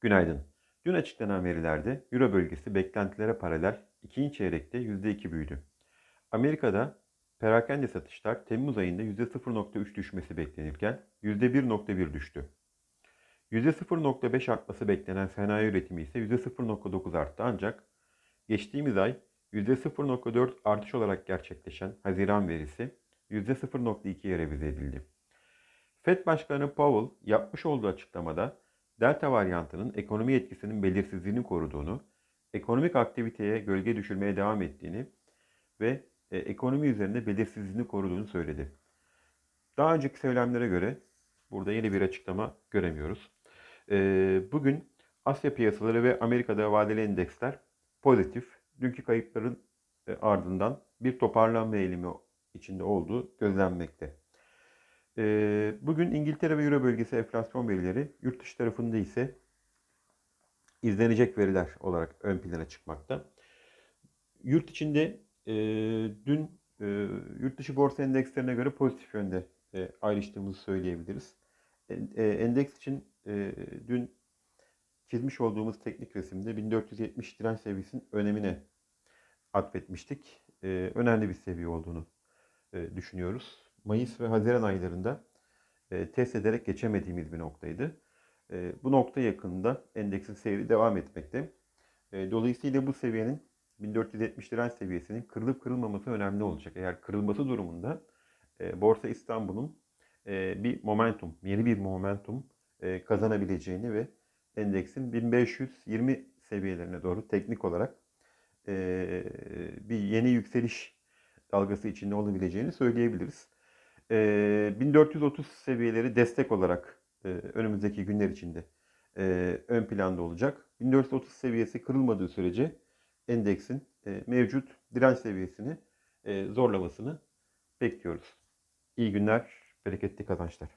Günaydın. Dün açıklanan verilerde Euro bölgesi beklentilere paralel ikinci çeyrekte %2 büyüdü. Amerika'da perakende satışlar Temmuz ayında %0.3 düşmesi beklenirken %1.1 düştü. %0.5 artması beklenen sanayi üretimi ise %0.9 arttı ancak geçtiğimiz ay %0.4 artış olarak gerçekleşen Haziran verisi %0.2'ye revize edildi. Fed Başkanı Powell yapmış olduğu açıklamada Delta varyantının ekonomi etkisinin belirsizliğini koruduğunu, ekonomik aktiviteye gölge düşürmeye devam ettiğini ve e, ekonomi üzerinde belirsizliğini koruduğunu söyledi. Daha önceki söylemlere göre burada yeni bir açıklama göremiyoruz. E, bugün Asya piyasaları ve Amerika'da vadeli endeksler pozitif. Dünkü kayıpların e, ardından bir toparlanma eğilimi içinde olduğu gözlenmekte. Ee, bugün İngiltere ve Euro bölgesi enflasyon verileri, yurt dışı tarafında ise izlenecek veriler olarak ön plana çıkmakta. Yurt içinde e, dün e, yurt dışı borsa endekslerine göre pozitif yönde e, ayrıştığımızı söyleyebiliriz. Endeks için dün çizmiş olduğumuz teknik resimde 1470 direnç seviyesinin önemine atfetmiştik. Önemli bir seviye olduğunu düşünüyoruz. Mayıs ve Haziran aylarında e, test ederek geçemediğimiz bir noktaydı. E, bu nokta yakında endeksin seyri devam etmekte. E, dolayısıyla bu seviyenin 1470 direnç seviyesinin kırılıp kırılmaması önemli olacak. Eğer kırılması durumunda Borsa İstanbul'un bir momentum, yeni bir momentum kazanabileceğini ve endeksin 1520 seviyelerine doğru teknik olarak bir yeni yükseliş dalgası içinde olabileceğini söyleyebiliriz. 1430 seviyeleri destek olarak önümüzdeki günler içinde ön planda olacak. 1430 seviyesi kırılmadığı sürece endeksin mevcut direnç seviyesini zorlamasını bekliyoruz. İyi günler, bereketli kazançlar.